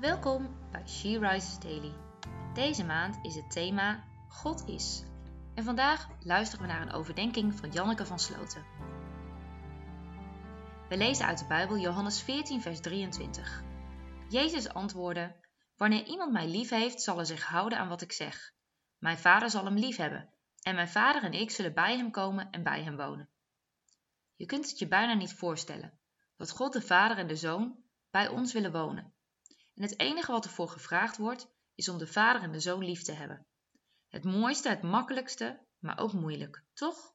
Welkom bij She Rises Daily. Deze maand is het thema God is. En vandaag luisteren we naar een overdenking van Janneke van Sloten. We lezen uit de Bijbel Johannes 14, vers 23. Jezus antwoordde: Wanneer iemand mij lief heeft, zal hij zich houden aan wat ik zeg. Mijn vader zal hem lief hebben, en mijn vader en ik zullen bij hem komen en bij hem wonen. Je kunt het je bijna niet voorstellen dat God de Vader en de Zoon bij ons willen wonen. En het enige wat ervoor gevraagd wordt, is om de Vader en de Zoon lief te hebben. Het mooiste, het makkelijkste, maar ook moeilijk, toch?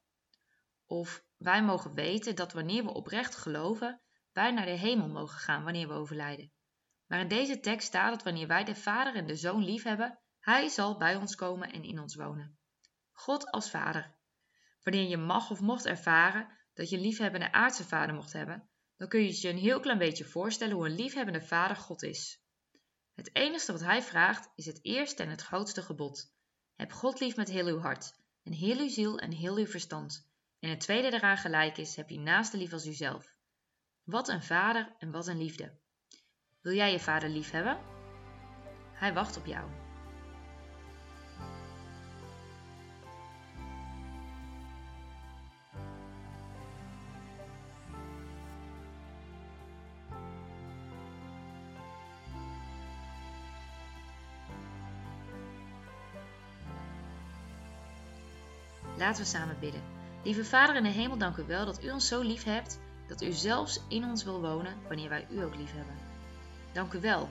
Of wij mogen weten dat wanneer we oprecht geloven, wij naar de hemel mogen gaan wanneer we overlijden. Maar in deze tekst staat dat wanneer wij de Vader en de Zoon lief hebben, Hij zal bij ons komen en in ons wonen. God als Vader. Wanneer je mag of mocht ervaren dat je liefhebbende aardse vader mocht hebben, dan kun je je een heel klein beetje voorstellen hoe een liefhebbende vader God is. Het enige wat hij vraagt is het eerste en het grootste gebod. Heb God lief met heel uw hart, en heel uw ziel en heel uw verstand. En het tweede daaraan gelijk is, heb je naaste lief als uzelf. Wat een vader en wat een liefde. Wil jij je vader lief hebben? Hij wacht op jou. Laten we samen bidden. Lieve Vader in de hemel, dank u wel dat u ons zo lief hebt, dat u zelfs in ons wil wonen wanneer wij u ook lief hebben. Dank u wel.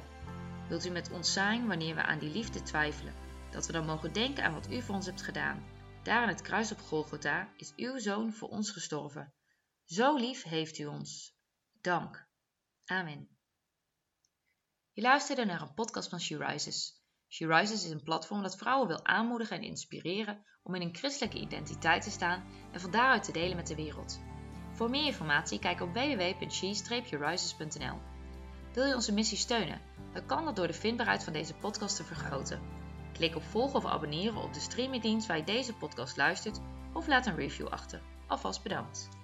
Wilt u met ons zijn wanneer we aan die liefde twijfelen, dat we dan mogen denken aan wat u voor ons hebt gedaan. Daar aan het kruis op Golgotha is uw zoon voor ons gestorven. Zo lief heeft u ons. Dank. Amen. Je luisterde naar een podcast van She Rises. She Rises is een platform dat vrouwen wil aanmoedigen en inspireren om in een christelijke identiteit te staan en van daaruit te delen met de wereld. Voor meer informatie kijk op www.she-rises.nl. Wil je onze missie steunen? Dan kan dat door de vindbaarheid van deze podcast te vergroten. Klik op volgen of abonneren op de streamingdienst waar je deze podcast luistert of laat een review achter. Alvast bedankt.